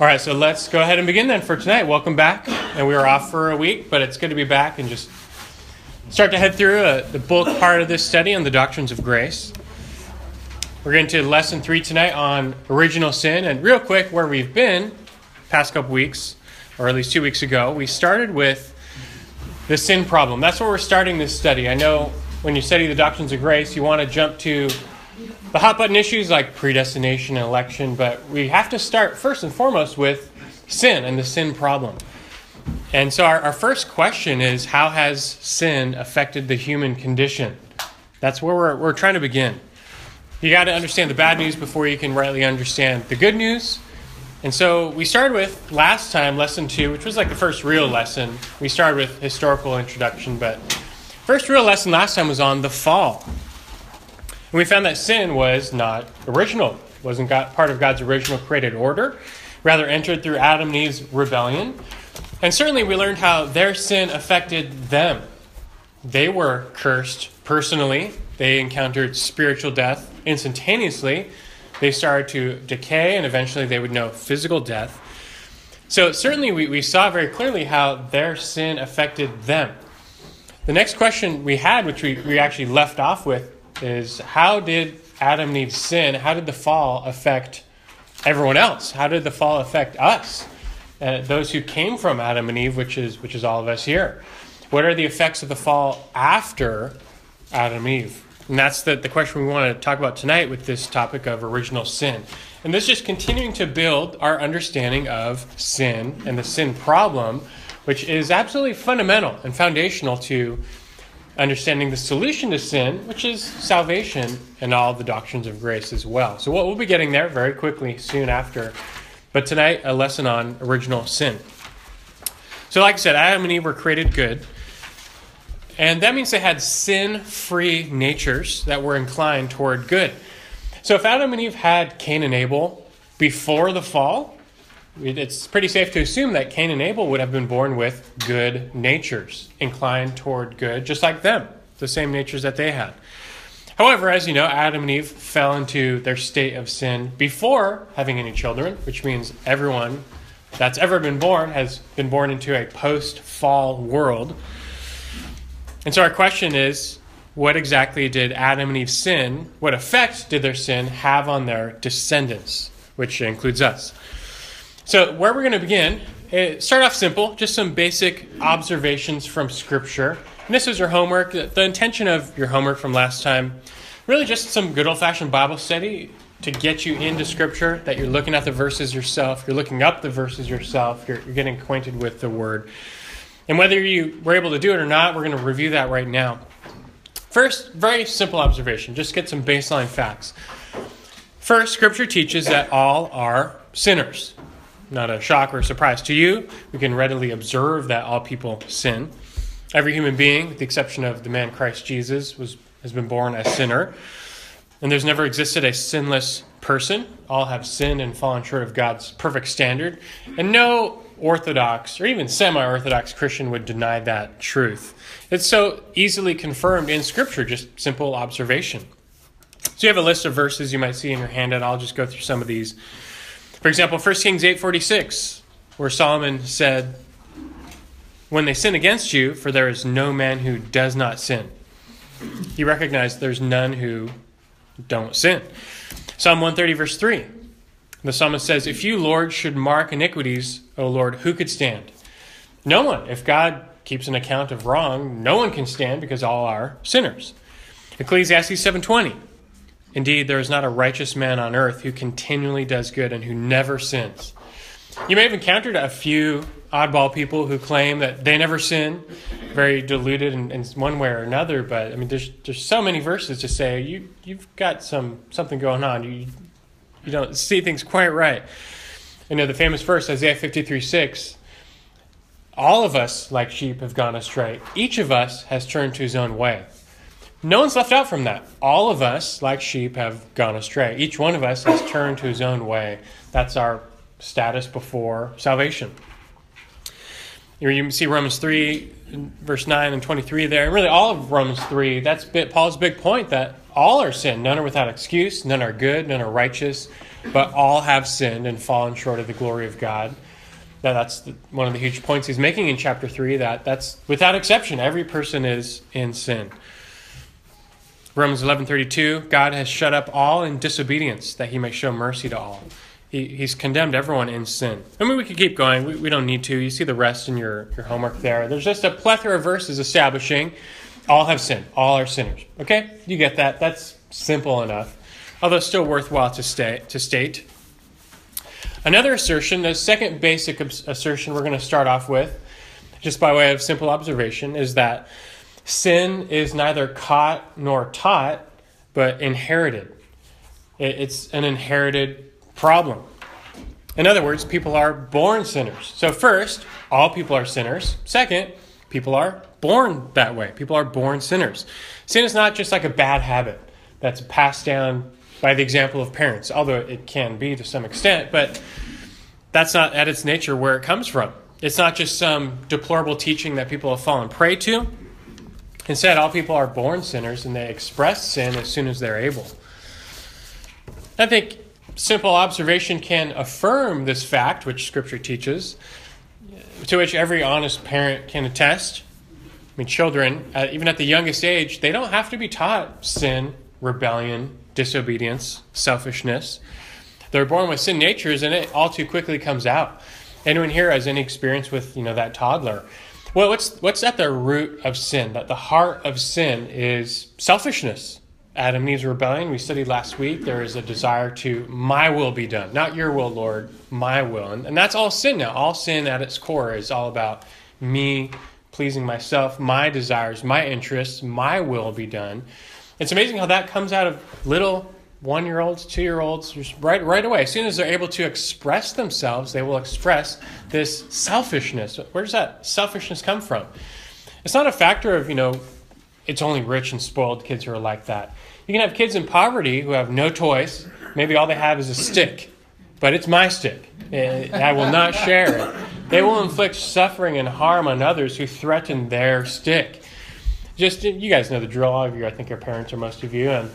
All right, so let's go ahead and begin then for tonight. Welcome back. And we were off for a week, but it's good to be back and just start to head through uh, the bulk part of this study on the doctrines of grace. We're getting to lesson three tonight on original sin. And real quick, where we've been past couple weeks, or at least two weeks ago, we started with the sin problem. That's where we're starting this study. I know when you study the doctrines of grace, you want to jump to the hot button issues like predestination and election, but we have to start first and foremost with sin and the sin problem. And so, our, our first question is how has sin affected the human condition? That's where we're, we're trying to begin. You got to understand the bad news before you can rightly understand the good news. And so we started with last time, lesson two, which was like the first real lesson. We started with historical introduction, but first real lesson last time was on the fall. And we found that sin was not original, wasn't God, part of God's original created order, rather entered through Adam and Eve's rebellion. And certainly we learned how their sin affected them. They were cursed personally, they encountered spiritual death instantaneously. They started to decay, and eventually they would know physical death. So, certainly, we, we saw very clearly how their sin affected them. The next question we had, which we, we actually left off with, is how did Adam and Eve sin? How did the fall affect everyone else? How did the fall affect us? Uh, those who came from Adam and Eve, which is which is all of us here. What are the effects of the fall after Adam and Eve? And that's the, the question we want to talk about tonight with this topic of original sin. And this is continuing to build our understanding of sin and the sin problem, which is absolutely fundamental and foundational to understanding the solution to sin, which is salvation and all the doctrines of grace as well. So what we'll be getting there very quickly soon after. But tonight, a lesson on original sin. So, like I said, Adam and Eve were created good. And that means they had sin free natures that were inclined toward good. So, if Adam and Eve had Cain and Abel before the fall, it's pretty safe to assume that Cain and Abel would have been born with good natures, inclined toward good, just like them, the same natures that they had. However, as you know, Adam and Eve fell into their state of sin before having any children, which means everyone that's ever been born has been born into a post fall world. And so our question is what exactly did Adam and Eve sin? What effect did their sin have on their descendants, which includes us? So, where we're going to begin, eh, start off simple, just some basic observations from Scripture. And this is your homework. The intention of your homework from last time, really just some good old fashioned Bible study to get you into Scripture, that you're looking at the verses yourself, you're looking up the verses yourself, you're, you're getting acquainted with the Word. And whether you were able to do it or not, we're going to review that right now. First, very simple observation, just get some baseline facts. First, Scripture teaches that all are sinners not a shock or a surprise to you. We can readily observe that all people sin. Every human being, with the exception of the man Christ Jesus, was, has been born a sinner. And there's never existed a sinless person. All have sinned and fallen short of God's perfect standard. And no Orthodox or even semi Orthodox Christian would deny that truth. It's so easily confirmed in Scripture, just simple observation. So you have a list of verses you might see in your handout. I'll just go through some of these. For example, 1 Kings 8:46, where Solomon said, "When they sin against you, for there is no man who does not sin." He recognized there's none who don't sin. Psalm 130 verse 3. The psalmist says, "If you, Lord, should mark iniquities, O Lord, who could stand?" No one. If God keeps an account of wrong, no one can stand because all are sinners. Ecclesiastes 7:20. Indeed, there is not a righteous man on earth who continually does good and who never sins. You may have encountered a few oddball people who claim that they never sin, very deluded in, in, one way or another. But I mean, there's there's so many verses to say you you've got some something going on. You you don't see things quite right. You know the famous verse Isaiah 53 6. All of us, like sheep, have gone astray. Each of us has turned to his own way. No one's left out from that. All of us, like sheep, have gone astray. Each one of us has turned to his own way. That's our status before salvation. You see Romans 3, verse 9 and 23 there. And really, all of Romans 3, that's Paul's big point that all are sin. None are without excuse. None are good. None are righteous. but all have sinned and fallen short of the glory of God. Now, that's the, one of the huge points he's making in chapter 3 that that's without exception, every person is in sin. Romans 11:32, God has shut up all in disobedience that he may show mercy to all. He, he's condemned everyone in sin. I mean, we could keep going. We, we don't need to. You see the rest in your, your homework there. There's just a plethora of verses establishing all have sinned. All are sinners. Okay? You get that. That's simple enough. Although still worthwhile to, stay, to state. Another assertion, the second basic assertion we're going to start off with, just by way of simple observation, is that sin is neither caught nor taught, but inherited. It's an inherited problem. In other words, people are born sinners. So, first, all people are sinners. Second, people are born that way. People are born sinners. Sin is not just like a bad habit that's passed down by the example of parents, although it can be to some extent, but that's not at its nature where it comes from. It's not just some deplorable teaching that people have fallen prey to. Instead, all people are born sinners and they express sin as soon as they're able. I think simple observation can affirm this fact, which Scripture teaches, to which every honest parent can attest. I mean, children, even at the youngest age, they don't have to be taught sin, rebellion, disobedience, selfishness. They're born with sin natures, and it all too quickly comes out. Anyone here has any experience with you know that toddler? Well, what's what's at the root of sin? That the heart of sin is selfishness. Adam and Eve's rebellion, we studied last week, there is a desire to, my will be done. Not your will, Lord, my will. And, and that's all sin now. All sin at its core is all about me pleasing myself, my desires, my interests, my will be done. It's amazing how that comes out of little one year olds, two year olds, right, right away. As soon as they're able to express themselves, they will express this selfishness. Where does that selfishness come from? It's not a factor of, you know, it's only rich and spoiled kids who are like that. You can have kids in poverty who have no toys. Maybe all they have is a stick, but it's my stick. Eh, I will not share it. They will inflict suffering and harm on others who threaten their stick. Just you guys know the drill. All of you, I think, are parents, or most of you, and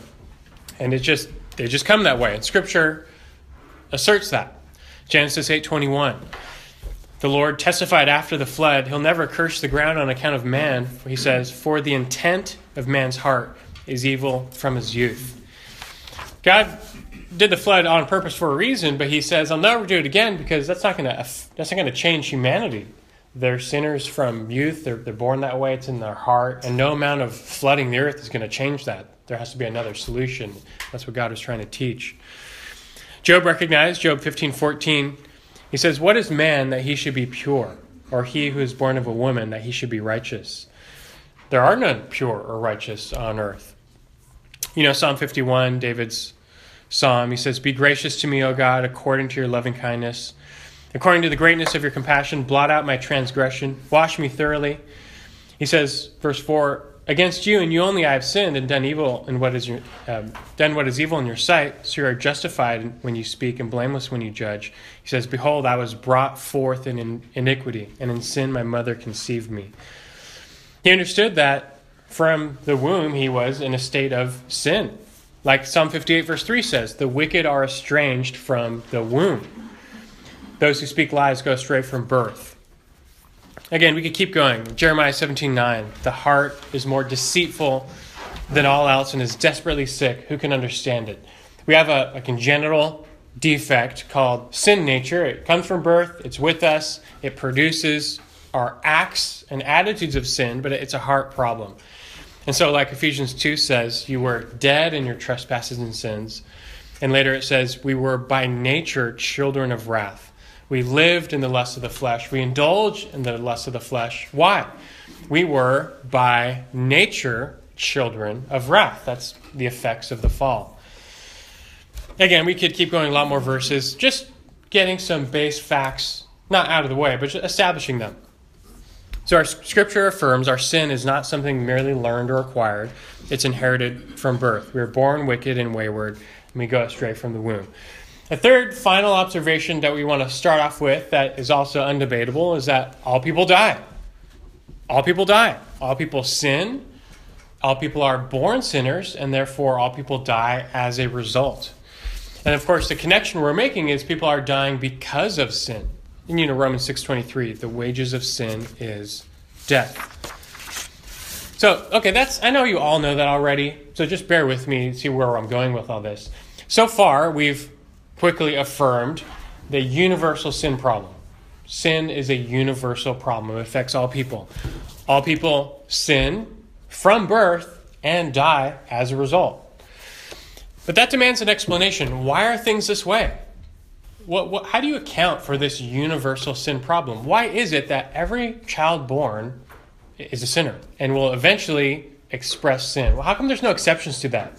and it's just they just come that way. And Scripture asserts that. Genesis eight twenty one. The Lord testified after the flood, He'll never curse the ground on account of man. He says, For the intent of man's heart is evil from his youth. God did the flood on purpose for a reason, but He says, I'll never do it again because that's not going to that's not going to change humanity. They're sinners from youth. They're, they're born that way. It's in their heart. And no amount of flooding the earth is going to change that. There has to be another solution. That's what God was trying to teach. Job recognized, Job 15 14, he says, What is man that he should be pure, or he who is born of a woman that he should be righteous? There are none pure or righteous on earth. You know, Psalm 51, David's psalm, he says, Be gracious to me, O God, according to your loving kindness. According to the greatness of your compassion, blot out my transgression, wash me thoroughly. He says, verse 4, Against you and you only I have sinned and done evil in what is your, uh, done what is evil in your sight, so you are justified when you speak and blameless when you judge. He says, Behold, I was brought forth in iniquity, and in sin my mother conceived me. He understood that from the womb he was in a state of sin. Like Psalm 58, verse 3 says, The wicked are estranged from the womb. Those who speak lies go straight from birth. Again, we could keep going. Jeremiah 17 9. The heart is more deceitful than all else and is desperately sick. Who can understand it? We have a, a, congenital defect called sin nature. It comes from birth, it's with us, it produces our acts and attitudes of sin, but it's a heart problem. And so, like Ephesians 2 says, you were dead in your trespasses and sins. And later it says, we were by nature children of wrath. We lived in the lust of the flesh. We indulged in the lust of the flesh. Why? We were, by nature, children of wrath. That's the effects of the fall. Again, we could keep going a lot more verses, just getting some base facts, not out of the way, but establishing them. So, our scripture affirms our sin is not something merely learned or acquired, it's inherited from birth. We are born wicked and wayward, and we go astray from the womb. A third final observation that we want to start off with that is also undebatable is that all people die. All people die. All people sin. All people are born sinners, and therefore all people die as a result. And of course, the connection we're making is people are dying because of sin. And you know, Romans 6.23, the wages of sin is death. So, okay, that's, I know you all know that already. So just bear with me, and see where I'm going with all this. So far, we've quickly affirmed the universal sin problem. Sin is a universal problem. It affects all people. All people sin from birth and die as a result. But that demands an explanation. Why are things this way? What, what, how do you account for this universal sin problem? Why is it that every child born is a sinner and will eventually express sin? Well, how come there's no exceptions to that?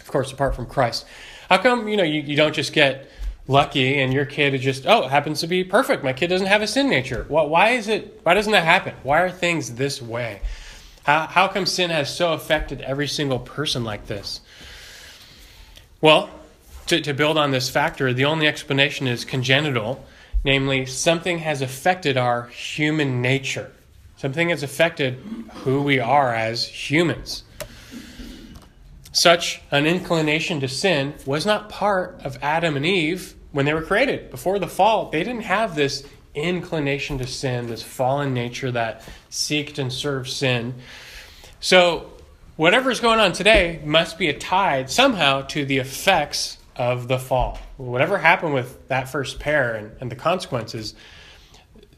Of course, apart from Christ. How come you know you, you don't just get lucky and your kid is just oh happens to be perfect? My kid doesn't have a sin nature. Well, why is it? Why doesn't that happen? Why are things this way? How, how come sin has so affected every single person like this? Well, to, to build on this factor, the only explanation is congenital, namely, something has affected our human nature. Something has affected who we are as humans. Such an inclination to sin was not part of Adam and Eve when they were created. Before the fall, they didn't have this inclination to sin, this fallen nature that seeked and served sin. So whatever's going on today must be tied somehow to the effects of the fall. Whatever happened with that first pair and, and the consequences,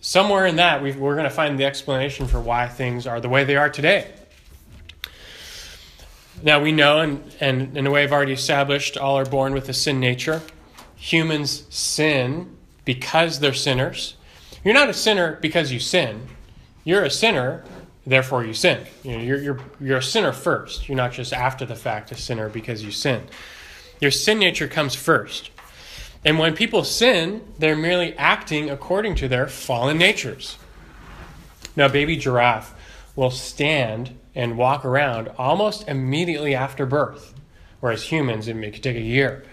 somewhere in that we are going to find the explanation for why things are the way they are today. Now we know, and, and in a way I've already established, all are born with a sin nature. Humans sin because they're sinners. You're not a sinner because you sin. You're a sinner therefore you sin. You know, you're, you're, you're a sinner first. You're not just after the fact a sinner because you sin. Your sin nature comes first. And when people sin, they're merely acting according to their fallen natures. Now, baby giraffe will stand and walk around almost immediately after birth, whereas humans, it could take a year.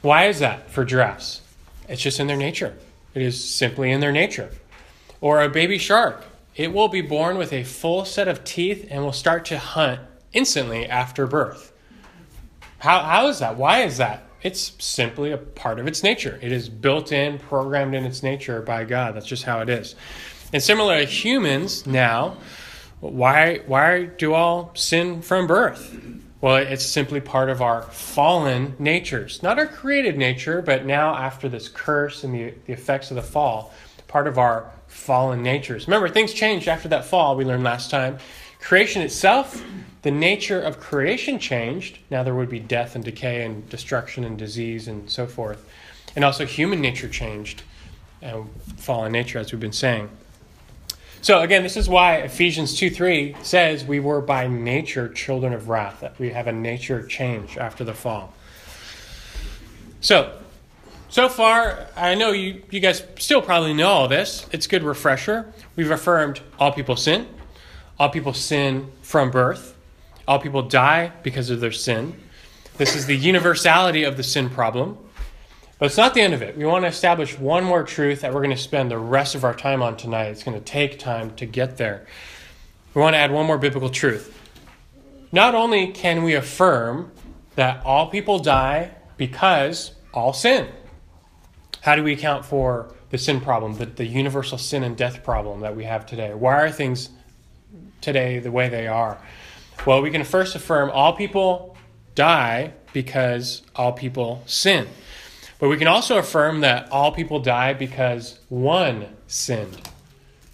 Why is that for giraffes? It's just in their nature. It is simply in their nature. Or a baby shark it will be born with a full set of teeth and will start to hunt instantly after birth. How, how is that? Why is that? It's simply a part of its nature. It is built in, programmed in its nature by God. That's just how it is. And similarly, humans now, why, why do all sin from birth? Well, it's simply part of our fallen natures. Not our created nature, but now after this curse and the, the effects of the fall, part of our fallen natures. Remember, things changed after that fall, we learned last time. Creation itself, the nature of creation changed. Now there would be death and decay and destruction and disease and so forth. And also human nature changed, and fallen nature, as we've been saying. So again, this is why Ephesians 2 3 says we were by nature children of wrath, that we have a nature change after the fall. So so far, I know you, you guys still probably know all this. It's good refresher. We've affirmed all people sin, all people sin from birth, all people die because of their sin. This is the universality of the sin problem. But it's not the end of it. We want to establish one more truth that we're going to spend the rest of our time on tonight. It's going to take time to get there. We want to add one more biblical truth. Not only can we affirm that all people die because all sin, how do we account for the sin problem, the, the universal sin and death problem that we have today? Why are things today the way they are? Well, we can first affirm all people die because all people sin. But we can also affirm that all people die because one sinned.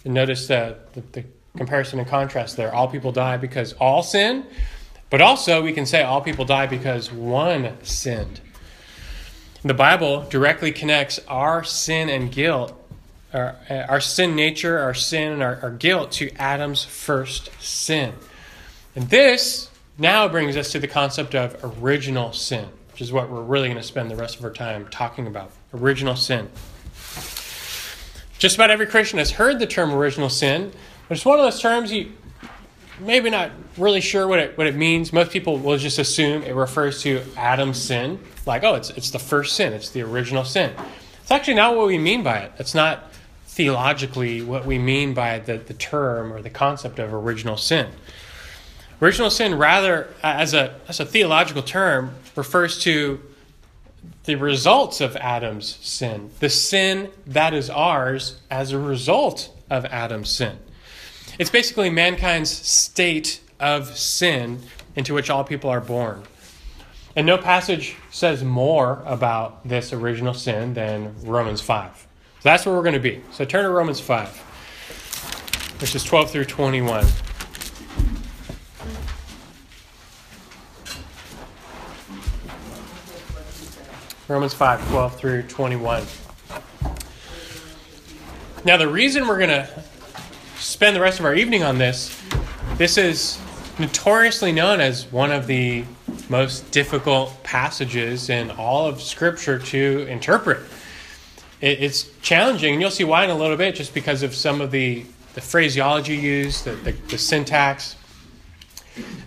And notice the, the, comparison and contrast there. All people die because all sin, but also we can say all people die because one sinned. The Bible directly connects our sin and guilt, our, our sin nature, our sin, and our, our guilt to Adam's first sin. And this now brings us to the concept of original sin, which is what we're really going to spend the rest of our time talking about. Original sin. Just about every Christian has heard the term original sin, but it's one of those terms you maybe not really sure what it, what it means. Most people will just assume it refers to Adam's sin, like, oh, it's, it's the first sin, it's the original sin. It's actually not what we mean by it. It's not theologically what we mean by the, the term or the concept of original sin. Original sin, rather, as a, as a theological term, refers to the results of Adam's sin, the sin that is ours as a result of Adam's sin. It's basically mankind's state of sin into which all people are born. And no passage says more about this original sin than Romans 5. So that's where we're going to be. So turn to Romans 5, verses 12 through 21. Romans 5, 12 through 21. Now, the reason we're going to spend the rest of our evening on this, this is notoriously known as one of the most difficult passages in all of Scripture to interpret. it's challenging, and you'll see why in a little bit, just because of some of the, the phraseology used, the, the, the syntax,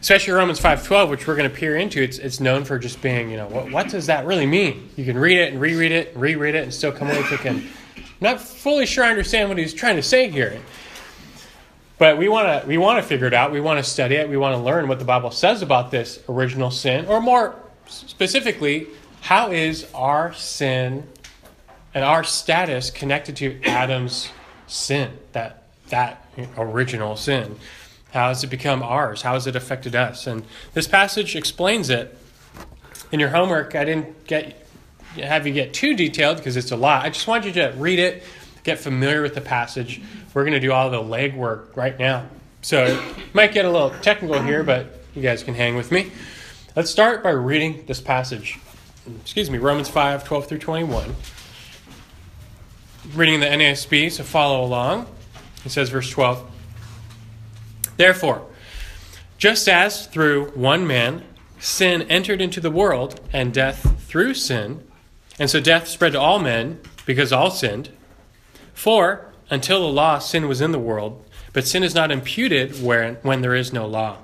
especially Romans 5.12, which we're going to peer into, it's, it's known for just being, you know, what, what does that really mean? You can read it and reread it and reread it and still come away thinking, not fully sure I understand what he's trying to say here. But we want to we want to figure it out. We want to study it. We want to learn what the Bible says about this original sin, or more specifically, how is our sin and our status connected to Adam's sin, that that original sin? How has it become ours? How has it affected us? And this passage explains it. In your homework, I didn't get have you get too detailed because it's a lot. I just want you to read it, get familiar with the passage. We're going to do all the legwork right now. So it might get a little technical here, but you guys can hang with me. Let's start by reading this passage. Excuse me, Romans 5 12 through 21. Reading the NASB, so follow along. It says, verse 12. Therefore, just as through one man sin entered into the world, and death through sin, and so death spread to all men because all sinned. For until the law, sin was in the world, but sin is not imputed where, when there is no law.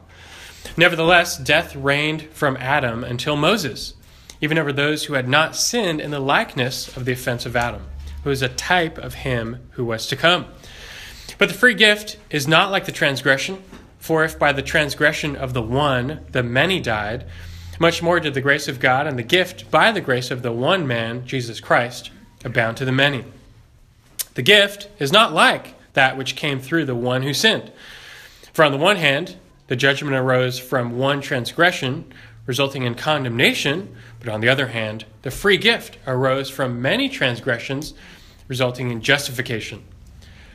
Nevertheless, death reigned from Adam until Moses, even over those who had not sinned in the likeness of the offense of Adam, who is a type of him who was to come. But the free gift is not like the transgression, for if by the transgression of the one the many died, much more did the grace of God and the gift by the grace of the one man, Jesus Christ, abound to the many. The gift is not like that which came through the one who sinned. For on the one hand, the judgment arose from one transgression, resulting in condemnation, but on the other hand, the free gift arose from many transgressions, resulting in justification.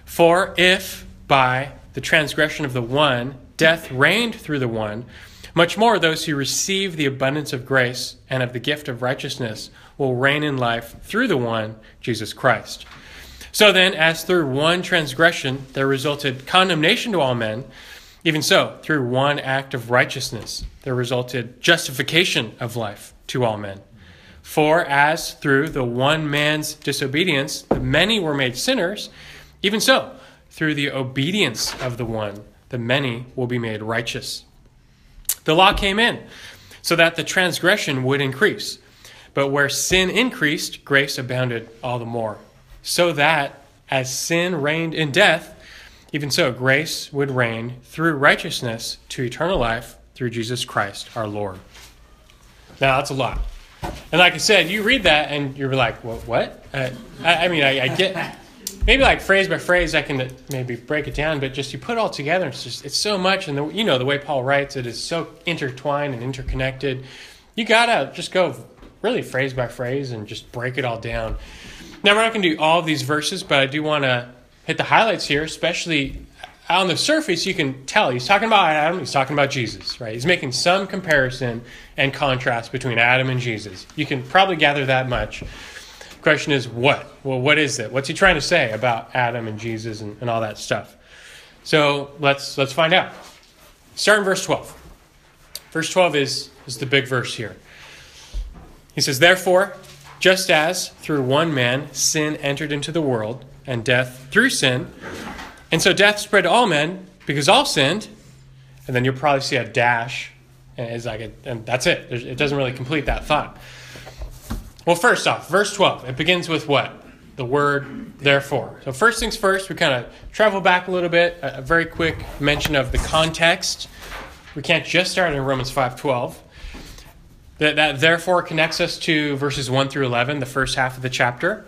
For if by the transgression of the one death reigned through the one, much more those who receive the abundance of grace and of the gift of righteousness will reign in life through the one, Jesus Christ. So then, as through one transgression there resulted condemnation to all men, even so, through one act of righteousness there resulted justification of life to all men. For as through the one man's disobedience the many were made sinners, even so, through the obedience of the one, the many will be made righteous. The law came in so that the transgression would increase. But where sin increased, grace abounded all the more. So that as sin reigned in death, even so grace would reign through righteousness to eternal life through Jesus Christ our Lord. Now, that's a lot. And like I said, you read that and you're like, what? Uh, I, I, mean, I, I get maybe like phrase by phrase, I can maybe break it down, but just you put it all together, it's just it's so much, and the, you know the way Paul writes it is so intertwined and interconnected. You gotta just go really phrase by phrase and just break it all down. Now we're not gonna do all of these verses, but I do want to hit the highlights here, especially on the surface. You can tell he's talking about Adam, he's talking about Jesus, right? He's making some comparison and contrast between Adam and Jesus. You can probably gather that much question is what? Well, what is it? What's he trying to say about Adam and Jesus and, and all that stuff? So let's let's find out. Start in verse 12. Verse 12 is, is the big verse here. He says, Therefore, just as through one man sin entered into the world, and death through sin, and so death spread to all men because all sinned, and then you'll probably see a dash, and it's like, a, and that's it. It doesn't really complete that thought. Well, first off, verse 12, it begins with what? The word therefore. So, first things first, we kind of travel back a little bit, a, very quick mention of the context. We can't just start in Romans 5:12. That, that therefore connects us to verses 1 through 11, the first half of the chapter.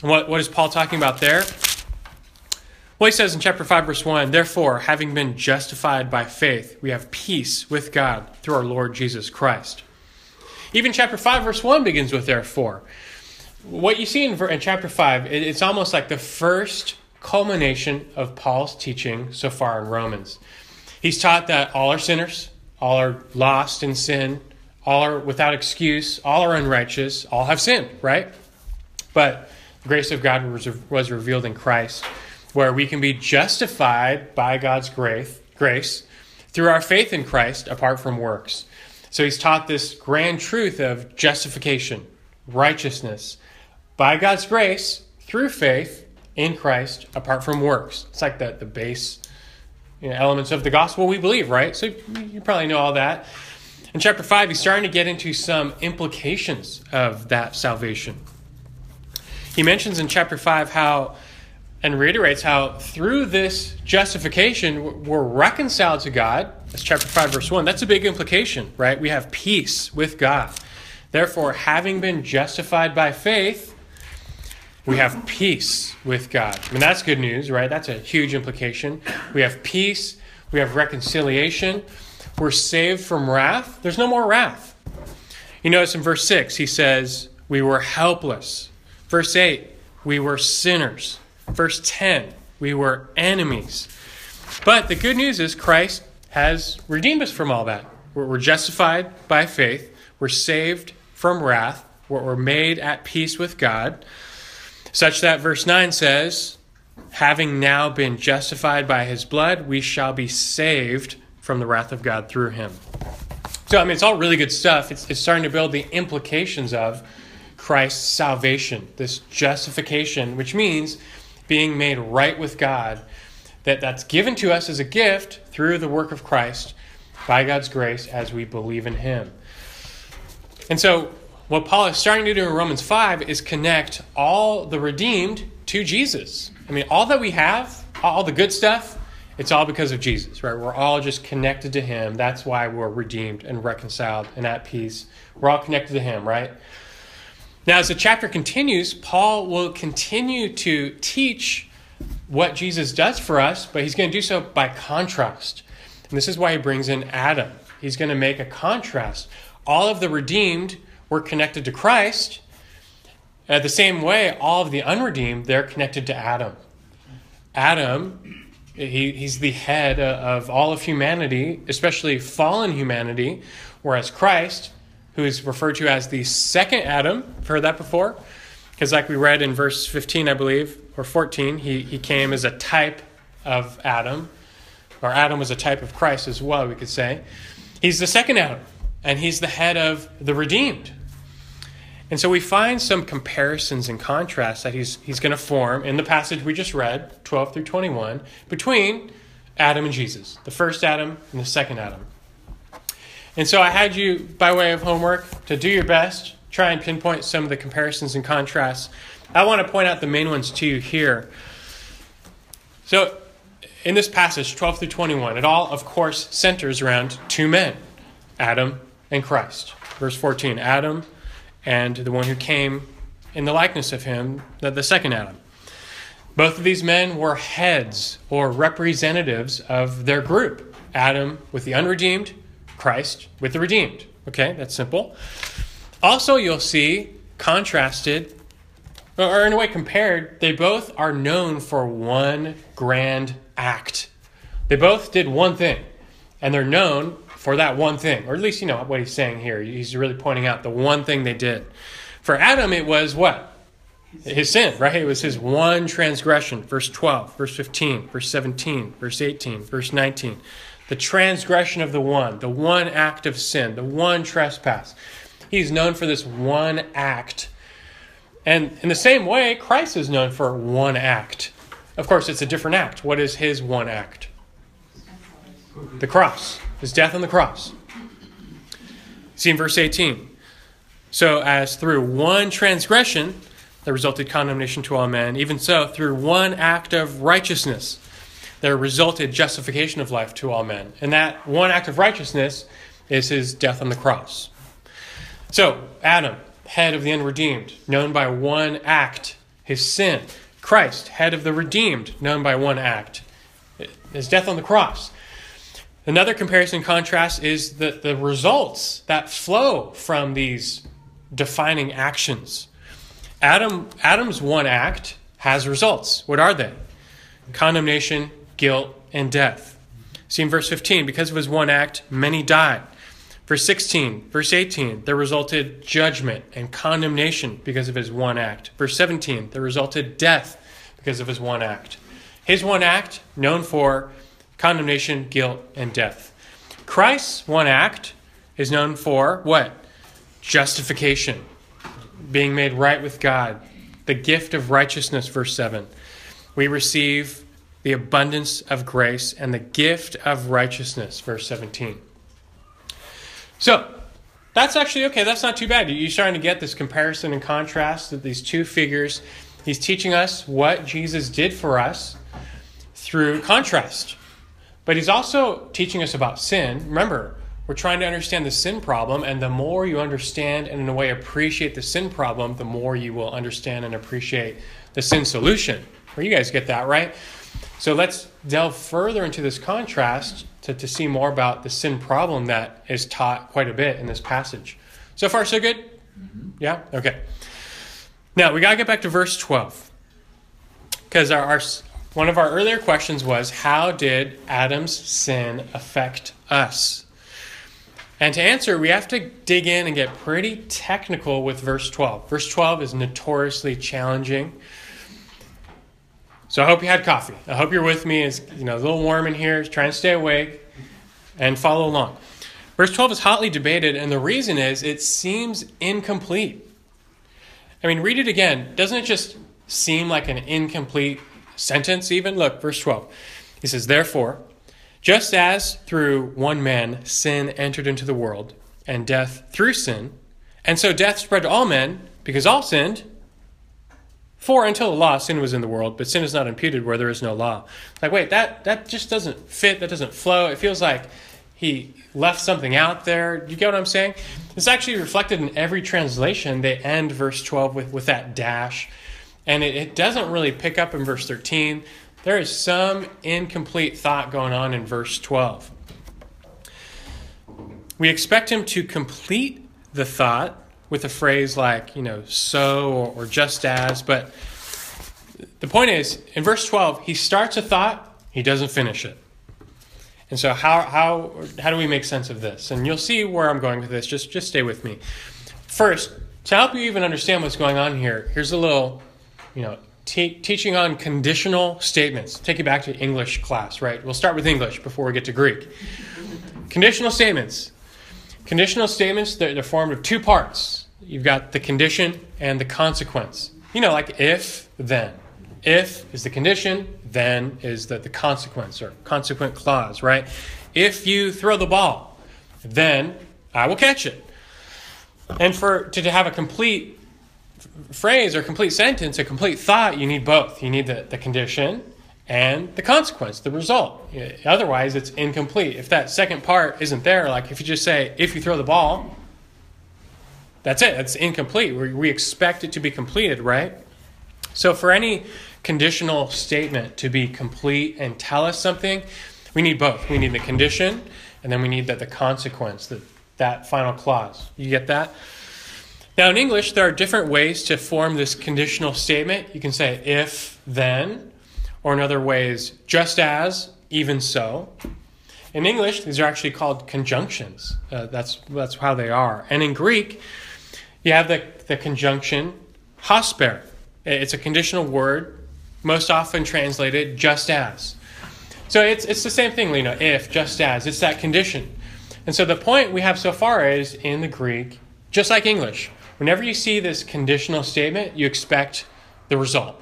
What, what is Paul talking about there? Well, he says in chapter 5, verse 1 Therefore, having been justified by faith, we have peace with God through our Lord Jesus Christ. Even chapter 5, verse 1 begins with therefore. What you see in, in chapter 5, it, it's almost like the first culmination of Paul's teaching so far in Romans. He's taught that all are sinners, all are lost in sin, all are without excuse, all are unrighteous, all have sinned, right? But the grace of God was, was revealed in Christ, where we can be justified by God's grace, grace through our faith in Christ apart from works. So he's taught this grand truth of justification, righteousness, by God's grace through faith in Christ apart from works. It's like the, the base you know, elements of the gospel we believe, right? So you probably know all that. In chapter 5, he's starting to get into some implications of that salvation. He mentions in chapter 5 how, and reiterates how through this justification, we're reconciled to God. That's chapter 5, verse 1. That's a big implication, right? We have peace with God. Therefore, having been justified by faith, we have peace with God. I mean, that's good news, right? That's a huge implication. We have peace, we have reconciliation, we're saved from wrath. There's no more wrath. You notice in verse 6, he says, We were helpless. Verse 8, we were sinners. Verse 10, we were enemies. But the good news is Christ has redeemed us from all that. We're justified by faith, we're saved from wrath, we're made at peace with God. Such that verse 9 says, Having now been justified by his blood, we shall be saved from the wrath of God through him. So, I mean, it's all really good stuff. It's, it's starting to build the implications of Christ's salvation, this justification, which means being made right with God, that that's given to us as a gift through the work of Christ by God's grace as we believe in him. And so, what Paul is starting to do in Romans 5 is connect all the redeemed to Jesus. I mean, all that we have, all the good stuff, it's all because of Jesus, right? We're all just connected to Him. That's why we're redeemed and reconciled and at peace. We're all connected to Him, right? Now, as the chapter continues, Paul will continue to teach what Jesus does for us, but he's going to do so by contrast. And this is why he brings in Adam. He's going to make a contrast. All of the redeemed we're connected to Christ. At the same way, all of the unredeemed, they're connected to Adam. Adam, he, he's the head of all of humanity, especially fallen humanity, whereas Christ, who is referred to as the second Adam, heard that before? Because, like we read in verse 15, I believe, or 14, he, he came as a type of Adam, or Adam was a type of Christ as well, we could say. He's the second Adam, and he's the head of the redeemed. And so we find some comparisons and contrasts that he's, he's going to form in the passage we just read, 12 through 21, between Adam and Jesus, the first Adam and the second Adam. And so I had you, by way of homework, to do your best, try and pinpoint some of the comparisons and contrasts. I want to point out the main ones to you here. So, in this passage, 12 through 21, it all, of course, centers around two men, Adam and Christ. Verse 14 Adam and the one who came in the likeness of him, the, second Adam. Both of these men were heads or representatives of their group Adam with the unredeemed, Christ with the redeemed. Okay, that's simple. Also, you'll see contrasted, or in a way compared, they both are known for one grand act. They both did one thing, and they're known for that one thing, or at least you know what he's saying here. He's really pointing out the one thing they did. For Adam, it was what? His sin, right? It was his one transgression. Verse 12, verse 15, verse 17, verse 18, verse 19. The transgression of the one, the one act of sin, the one trespass. He's known for this one act. And in the same way, Christ is known for one act. Of course, it's a different act. What is his one act? The cross his death on the cross. See in verse 18. So, as through one transgression there resulted condemnation to all men, even so, through one act of righteousness there resulted justification of life to all men. And that one act of righteousness is his death on the cross. So, Adam, head of the unredeemed, known by one act, his sin. Christ, head of the redeemed, known by one act, his death on the cross. Another comparison contrast is the, the results that flow from these defining actions. Adam, Adam's one act has results. What are they? Condemnation, guilt, and death. See in verse 15, because of his one act, many died. Verse 16, verse 18, there resulted judgment and condemnation because of his one act. Verse 17, there resulted death because of his one act. His one act, known for condemnation, guilt, and death. Christ's one act is known for what? Justification, being made right with God, the gift of righteousness, verse 7. We receive the abundance of grace and the gift of righteousness, verse 17. So, that's actually okay. That's not too bad. You're starting to get this comparison and contrast of these two figures. He's teaching us what Jesus did for us through contrast. But he's also teaching us about sin. Remember, we're trying to understand the sin problem, and the more you understand and, in a way, appreciate the sin problem, the more you will understand and appreciate the sin solution. Well, you guys get that, right? So let's delve further into this contrast to, to see more about the sin problem that is taught quite a bit in this passage. So far, so good? Mm-hmm. Yeah? Okay. Now, we got to get back to verse 12. Because our, our, one of our earlier questions was how did Adam's sin affect us? And to answer, we have to dig in and get pretty technical with verse 12. Verse 12 is notoriously challenging. So I hope you had coffee. I hope you're with me. It's you know a little warm in here. Try and stay awake and follow along. Verse 12 is hotly debated, and the reason is it seems incomplete. I mean, read it again. Doesn't it just seem like an incomplete sentence, even? Look, verse 12. He says, Therefore, just as through one man sin entered into the world, and death through sin, and so death spread to all men, because all sinned, for until the law, sin was in the world, but sin is not imputed where there is no law. Like, wait, that, that just doesn't fit. That doesn't flow. It feels like he left something out there. You get what I'm saying? It's actually reflected in every translation. They end verse 12 with, with that dash, and it, it doesn't really pick up in verse 13. There is some incomplete thought going on in verse 12. We expect him to complete the thought with a phrase like, you know, so or, or just as. But the point is, in verse 12, he starts a thought, he doesn't finish it. And so how, how, how do we make sense of this? And you'll see where I'm going with this. Just, just stay with me. First, to help you even understand what's going on here, here's a little, you know, teaching on conditional statements. Take you back to English class, right? We'll start with English before we get to Greek. Conditional statements. Conditional statements, they're, they're formed of two parts. You've got the condition and the consequence. You know, like if, then. If is the condition, then is the, the consequence or consequent clause, right? If you throw the ball, then I will catch it. And for to, to have a complete phrase or complete sentence, a complete thought, you need both. You need the, the condition and the consequence, the result. Otherwise, it's incomplete. If that second part isn't there, like if you just say, if you throw the ball, that's it. It's incomplete. We, we expect it to be completed, right? So, for any conditional statement to be complete and tell us something, we need both. We need the condition, and then we need the, the consequence, the, that final clause. You get that? Now, in English, there are different ways to form this conditional statement. You can say if, then, or in other ways, just as, even so. In English, these are actually called conjunctions. Uh, that's, that's how they are. And in Greek, you have the, the conjunction hosper. It's a conditional word, most often translated just as. So it's, it's the same thing, know, if, just as. It's that condition. And so the point we have so far is in the Greek, just like English, whenever you see this conditional statement, you expect the result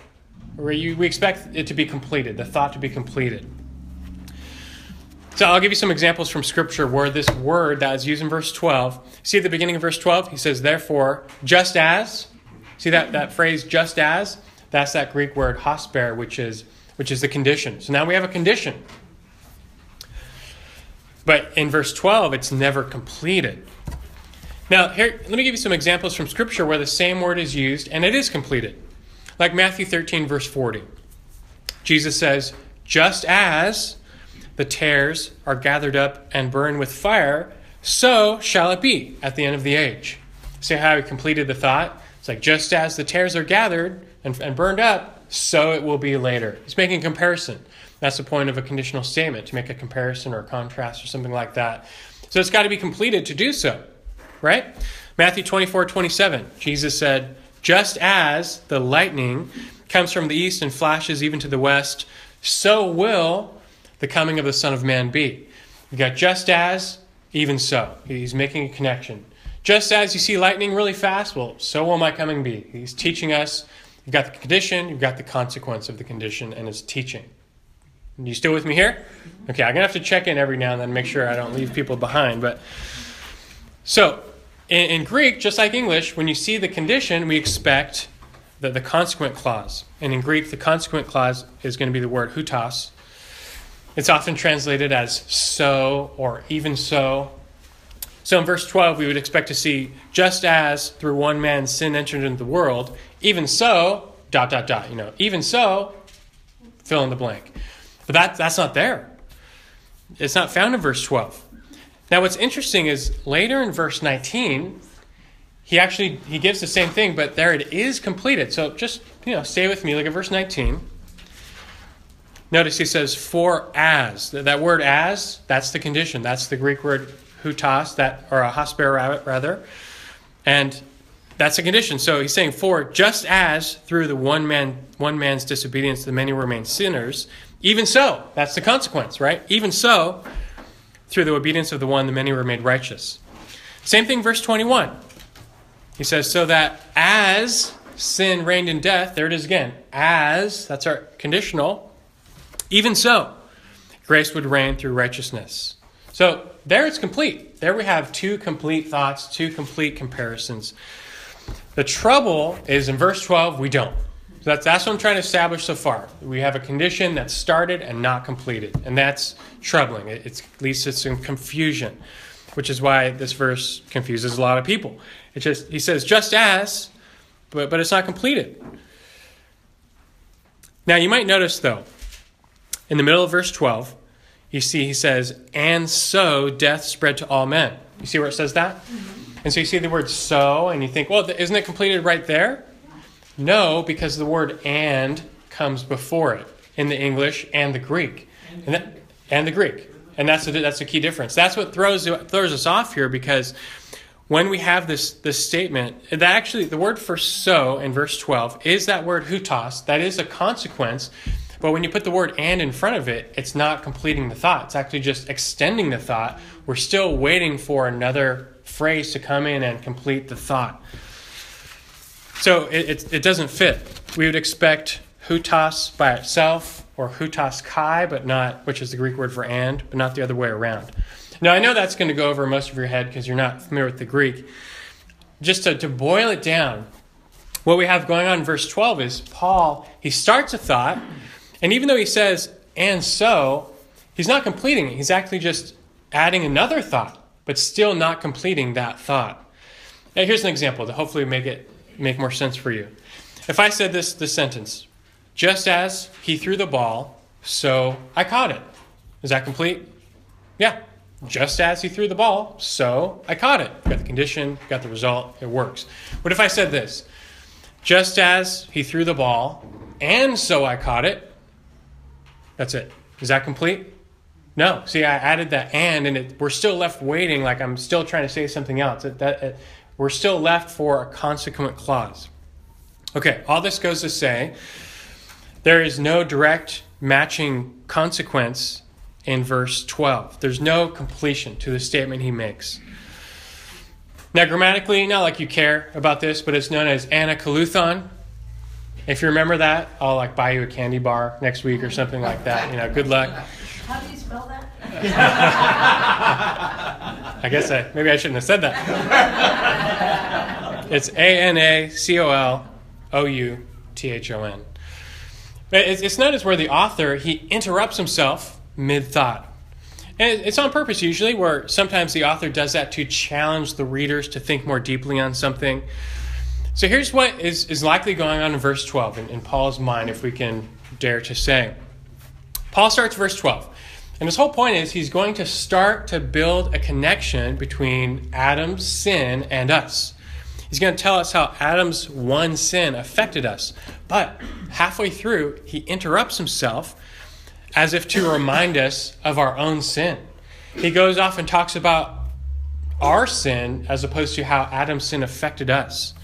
we expect it to be completed, the thought to be completed. So I'll give you some examples from Scripture where this word that is used in verse 12, see at the beginning of verse 12, he says, therefore, just as, see that, that phrase, just as, that's that Greek word hosper, which is, which is the condition. So now we have a condition. But in verse 12, it's never completed. Now, here, let me give you some examples from Scripture where the same word is used and it is completed. Like Matthew 13, verse 40. Jesus says, Just as the tares are gathered up and burned with fire, so shall it be at the end of the age. See how he completed the thought? It's like, just as the tares are gathered and, and burned up, so it will be later. He's making a comparison. That's the point of a conditional statement, to make a comparison or a contrast or something like that. So it's got to be completed to do so, right? Matthew 24, 27, Jesus said, Just as the lightning comes from the east and flashes even to the west, so will the coming of the Son of Man be. You got just as, even so. He's making a connection. Just as you see lightning really fast, well, so will my coming be. He's teaching us. You've got the condition, you've got the consequence of the condition, and it's teaching. You still with me here? Mm-hmm. Okay, I'm gonna have to check in every now and then, make sure I don't leave people behind. But so in, in Greek, just like English, when you see the condition, we expect the, the consequent clause. And in Greek, the consequent clause is going to be the word hutos, it's often translated as so or even so. So in verse 12, we would expect to see, just as through one man sin entered into the world, even so, dot, dot, dot, you know, even so, fill in the blank. But that, that's not there. It's not found in verse 12. Now, what's interesting is later in verse 19, he actually he gives the same thing, but there it is completed. So just you know, stay with me. Look at verse 19. Notice he says, for as. That word as, that's the condition. That's the Greek word hutas, that, or a hosper rather. And that's a condition. So he's saying, for just as through the one man one man's disobedience the many remain sinners, even so, that's the consequence, right? Even so, through the obedience of the one, the many were made righteous. Same thing, verse 21. He says, so that as sin reigned in death, there it is again, as, that's our conditional, even so, grace would reign through righteousness. So there it's complete. There we have two complete thoughts, two complete comparisons. The trouble is in verse 12, we don't. So that's, that's what I'm trying to establish so far. We have a condition that's started and not completed, and that's troubling. It, it leads to some confusion, which is why this verse confuses a lot of people. It just he says just as, but but it's not completed. Now you might notice though, in the middle of verse 12, you see he says, and so death spread to all men. You see where it says that? Mm-hmm. And so you see the word so, and you think, well, isn't it completed right there? No, because the word and comes before it in the English and the Greek. And, that, and the Greek. And that's a, that's a key difference. That's what throws, throws us off here because when we have this, this statement, that actually, the word for so in verse 12 is that word hutos. That is a consequence but when you put the word and in front of it, it's not completing the thought. It's actually just extending the thought. We're still waiting for another phrase to come in and complete the thought. So it, it, it doesn't fit. We would expect hutos by itself or hutos kai, but not, which is the Greek word for and, but not the other way around. Now, I know that's going to go over most of your head because you're not familiar with the Greek. Just to, to boil it down, what we have going on in verse 12 is Paul, he starts a thought, and even though he says, and so, he's not completing it. He's actually just adding another thought, but still not completing that thought. Now, here's an example to hopefully make it make more sense for you. If I said this, this sentence, just as he threw the ball, so I caught it. Is that complete? Yeah. Just as he threw the ball, so I caught it. Got the condition, got the result, it works. What if I said this? Just as he threw the ball, and so I caught it, that's it. Is that complete? No. See, I added that and, and it, we're still left waiting. Like I'm still trying to say something else. That, that we're still left for a consequent clause. Okay. All this goes to say, there is no direct matching consequence in verse 12. There's no completion to the statement he makes. Now, grammatically, not like you care about this, but it's known as anacoluthon, if you remember that, I'll like buy you a candy bar next week or something like that. You know, good luck. How do you spell that? I guess I maybe I shouldn't have said that. It's A N A C O L O U T H O N. But it's, it's noticed where the author he interrupts himself mid thought. And it's on purpose usually, where sometimes the author does that to challenge the readers to think more deeply on something. So here's what is, is likely going on in verse 12 in, in Paul's mind, if we can dare to say. Paul starts verse 12. And his whole point is he's going to start to build a connection between Adam's sin and us. He's going to tell us how Adam's one sin affected us. But halfway through, he interrupts himself as if to remind us of our own sin. He goes off and talks about our sin as opposed to how Adam's sin affected us.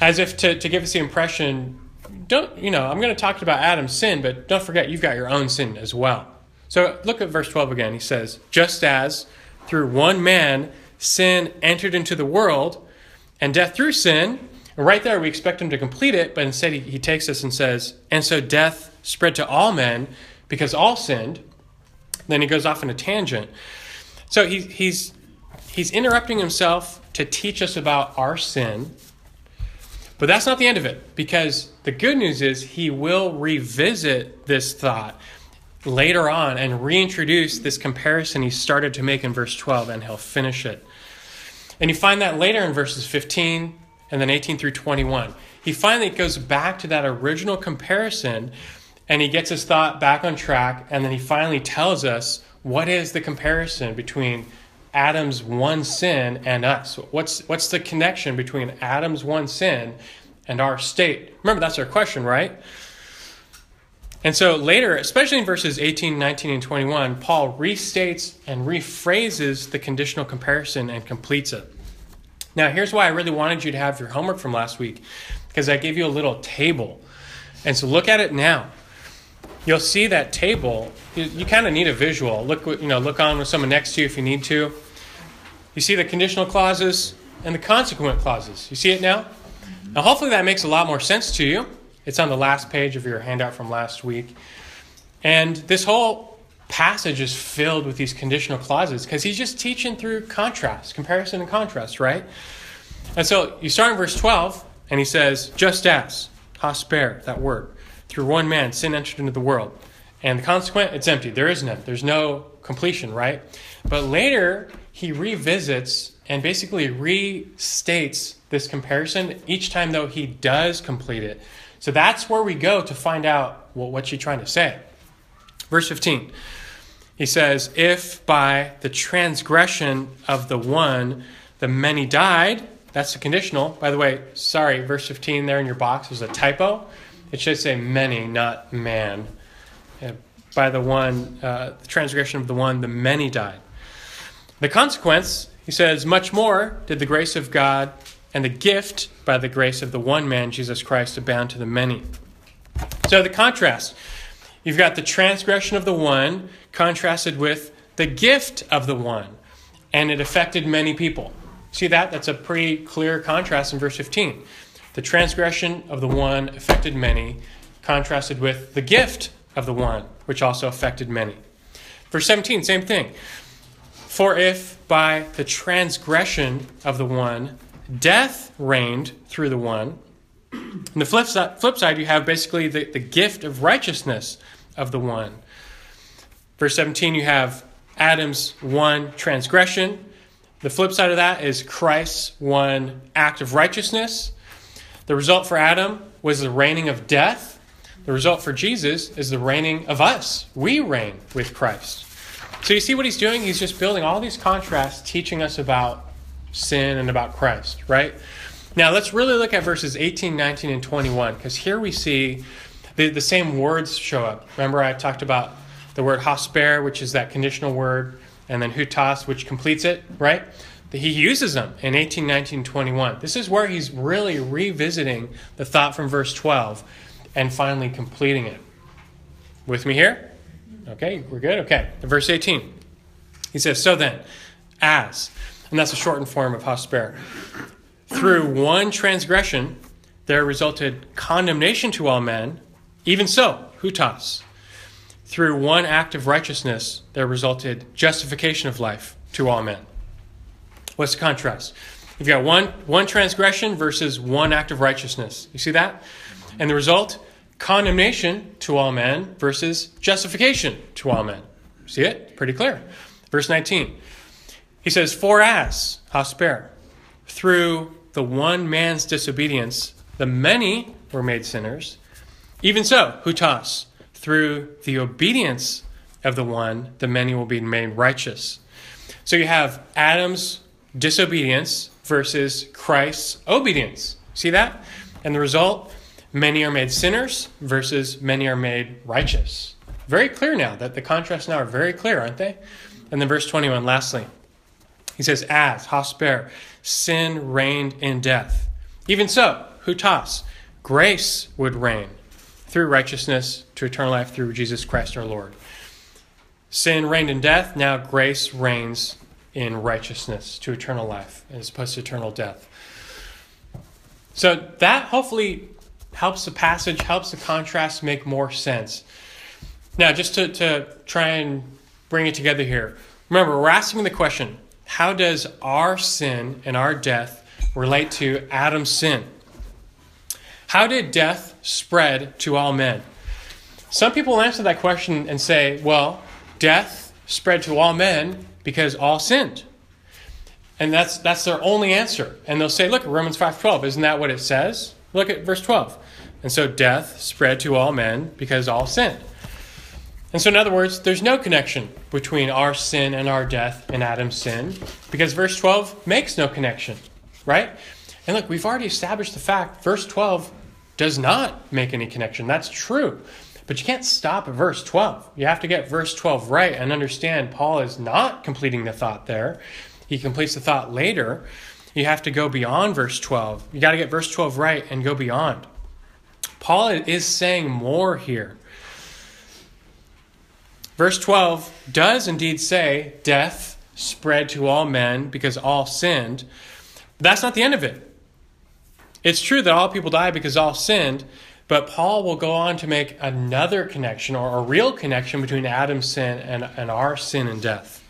As if to, to give us the impression, don't, you know, I'm going to talk about Adam's sin, but don't forget you've got your own sin as well. So look at verse 12 again. He says, Just as through one man sin entered into the world, and death through sin, and right there we expect him to complete it, but instead he, he takes us and says, And so death spread to all men because all sinned. Then he goes off on a tangent. So he, he's, he's interrupting himself to teach us about our sin. But that's not the end of it, because the good news is he will revisit this thought later on and reintroduce this comparison he started to make in verse 12, and he'll finish it. And you find that later in verses 15 and then 18 through 21. He finally goes back to that original comparison and he gets his thought back on track, and then he finally tells us what is the comparison between Adam's one sin and us. What's what's the connection between Adam's one sin and our state? Remember that's our question, right? And so later, especially in verses 18, 19, and 21, Paul restates and rephrases the conditional comparison and completes it. Now, here's why I really wanted you to have your homework from last week, because I gave you a little table. And so look at it now you'll see that table. You, you kind of need a visual. Look, you know, look on with someone next to you if you need to. You see the conditional clauses and the consequent clauses. You see it now? Now, hopefully, that makes a lot more sense to you. It's on the last page of your handout from last week. And this whole passage is filled with these conditional clauses because he's just teaching through contrast, comparison and contrast, right? And so you start in verse 12, and he says, just as, hosper, that word. Through one man, sin entered into the world. And the consequent, it's empty. There is none. There's no completion, right? But later, he revisits and basically restates this comparison each time, though, he does complete it. So that's where we go to find out well, he trying to say. Verse 15, he says, If by the transgression of the one the many died, that's the conditional. By the way, sorry, verse 15 there in your box was a typo. It should say many, not man. by the one, uh, the transgression of the one, the many died. The consequence, he says, much more did the grace of God and the gift by the grace of the one man, Jesus Christ, abound to the many. So the contrast you've got the transgression of the one contrasted with the gift of the one, and it affected many people. See that? That's a pretty clear contrast in verse 15. The transgression of the one affected many, contrasted with the gift of the one, which also affected many. Verse 17, same thing. For if by the transgression of the one death reigned through the one, on the flip side, flip side you have basically the, the gift of righteousness of the one. Verse 17, you have Adam's one transgression. The flip side of that is Christ's one act of righteousness. The result for Adam was the reigning of death. The result for Jesus is the reigning of us. We reign with Christ. So you see what he's doing? He's just building all these contrasts, teaching us about sin and about Christ, right? Now let's really look at verses 18, 19, and 21, because here we see the, the same words show up. Remember, I talked about the word hosper, which is that conditional word, and then hutas, which completes it, right? he uses them in 18, 19, 21. This is where he's really revisiting the thought from verse 12 and finally completing it. With me here? Okay, we're good? Okay. Verse 18. He says, So then, as, and that's a shortened form of hosper, through one transgression there resulted condemnation to all men, even so, hutas. Through one act of righteousness there resulted justification of life to all men. What's the contrast? You've got one, one transgression versus one act of righteousness. You see that? And the result? Condemnation to all men versus justification to all men. See it? Pretty clear. Verse 19. He says, For as, hosper, through the one man's disobedience, the many were made sinners, even so, hutas, through the obedience of the one, the many will be made righteous. So you have Adam's disobedience versus Christ's obedience. See that? And the result, many are made sinners versus many are made righteous. Very clear now that the contrasts now are very clear, aren't they? And then verse 21, lastly, he says, As, hosper, sin reigned in death. Even so, hutas, grace would reign through righteousness to eternal life through Jesus Christ our Lord. Sin reigned in death, now grace reigns in righteousness to eternal life as opposed to eternal death. So that hopefully helps the passage, helps the contrast make more sense. Now, just to, to try and bring it together here, remember, we're asking the question how does our sin and our death relate to Adam's sin? How did death spread to all men? Some people answer that question and say, well, death spread to all men because all sinned. And that's that's their only answer. And they'll say, look at Romans 5:12, isn't that what it says? Look at verse 12. And so death spread to all men because all sinned. And so in other words, there's no connection between our sin and our death and Adam's sin because verse 12 makes no connection, right? And look, we've already established the fact verse 12 does not make any connection. That's true. But you can't stop at verse 12. You have to get verse 12 right and understand Paul is not completing the thought there. He completes the thought later. You have to go beyond verse 12. You got to get verse 12 right and go beyond. Paul is saying more here. Verse 12 does indeed say, Death spread to all men because all sinned. That's not the end of it. It's true that all people die because all sinned, but Paul will go on to make another connection or a real connection between Adam's sin and, and our sin and death.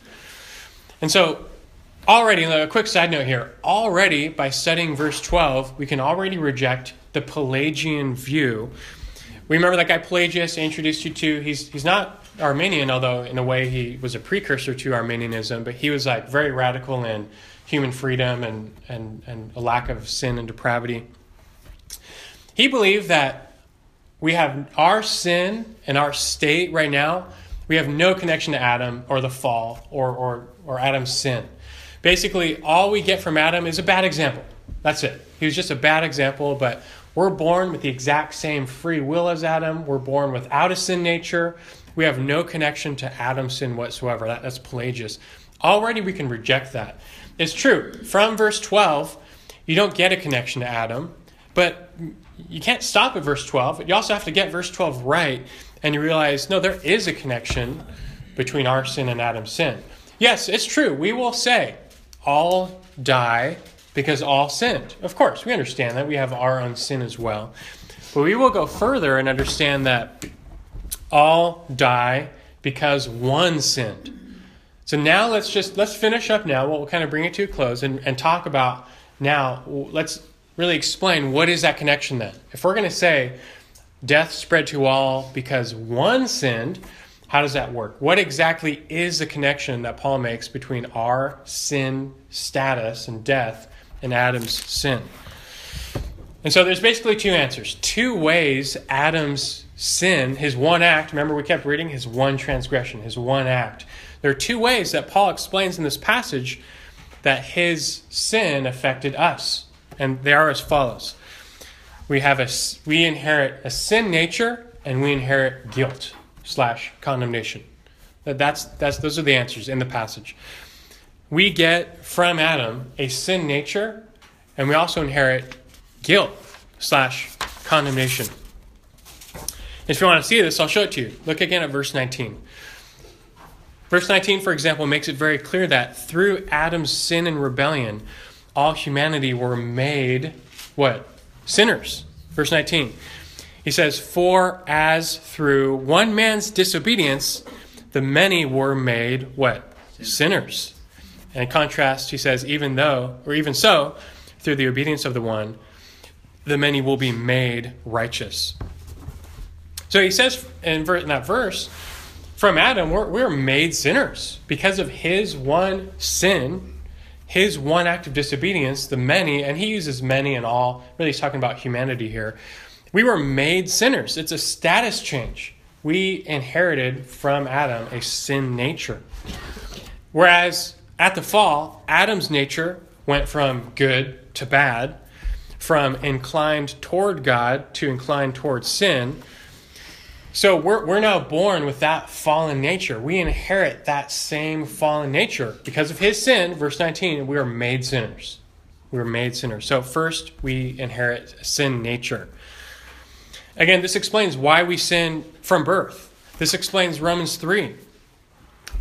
And so, already, a quick side note here already by studying verse 12, we can already reject the Pelagian view. We remember that guy Pelagius I introduced you to. He's, he's not Arminian, although in a way he was a precursor to Arminianism, but he was like very radical in human freedom and, and, and a lack of sin and depravity. He believed that we have our sin and our state right now. We have no connection to Adam or the fall or, or, or Adam's sin. Basically, all we get from Adam is a bad example. That's it. He was just a bad example, but we're born with the exact same free will as Adam. We're born without a sin nature. We have no connection to Adam's sin whatsoever. That, that's Pelagius. Already we can reject that. It's true. From verse 12, you don't get a connection to Adam, but you can't stop at verse 12. You also have to get verse 12 right, and you realize, no, there is a connection between our sin and Adam's sin. Yes, it's true. We will say, all die because all sinned. Of course, we understand that. We have our own sin as well. But we will go further and understand that all die because one sinned. So now let's just let's finish up now. We'll kind of bring it to a close and, and talk about now let's really explain what is that connection then. If we're going to say death spread to all because one sinned, how does that work? What exactly is the connection that Paul makes between our sin status and death and Adam's sin? And so there's basically two answers. Two ways Adam's sin, his one act, remember we kept reading his one transgression, his one act. There are two ways that Paul explains in this passage that his sin affected us and they are as follows. We have a we inherit a sin nature and we inherit guilt slash condemnation. That's that's those are the answers in the passage. We get from Adam a sin nature, and we also inherit guilt slash condemnation. If you want to see this, I'll show it to you. Look again at verse 19. Verse 19, for example, makes it very clear that through Adam's sin and rebellion, all humanity were made what? Sinners. Verse 19. He says, For as through one man's disobedience, the many were made what? Sinners. And in contrast, he says, even though, or even so, through the obedience of the one, the many will be made righteous. So he says in, that verse from Adam, we're, we're made sinners because of his one sin, his one act of disobedience, the many, and he uses many and all. Really, he's talking about humanity here. We were made sinners. It's a status change. We inherited from Adam a sin nature. Whereas at the fall, Adam's nature went from good to bad, from inclined toward God to inclined toward sin. So we're, we're now born with that fallen nature. We inherit that same fallen nature. Because of his sin, verse 19, we are made sinners. We were made sinners. So first, we inherit sin nature. Again, this explains why we sin from birth. This explains Romans 3.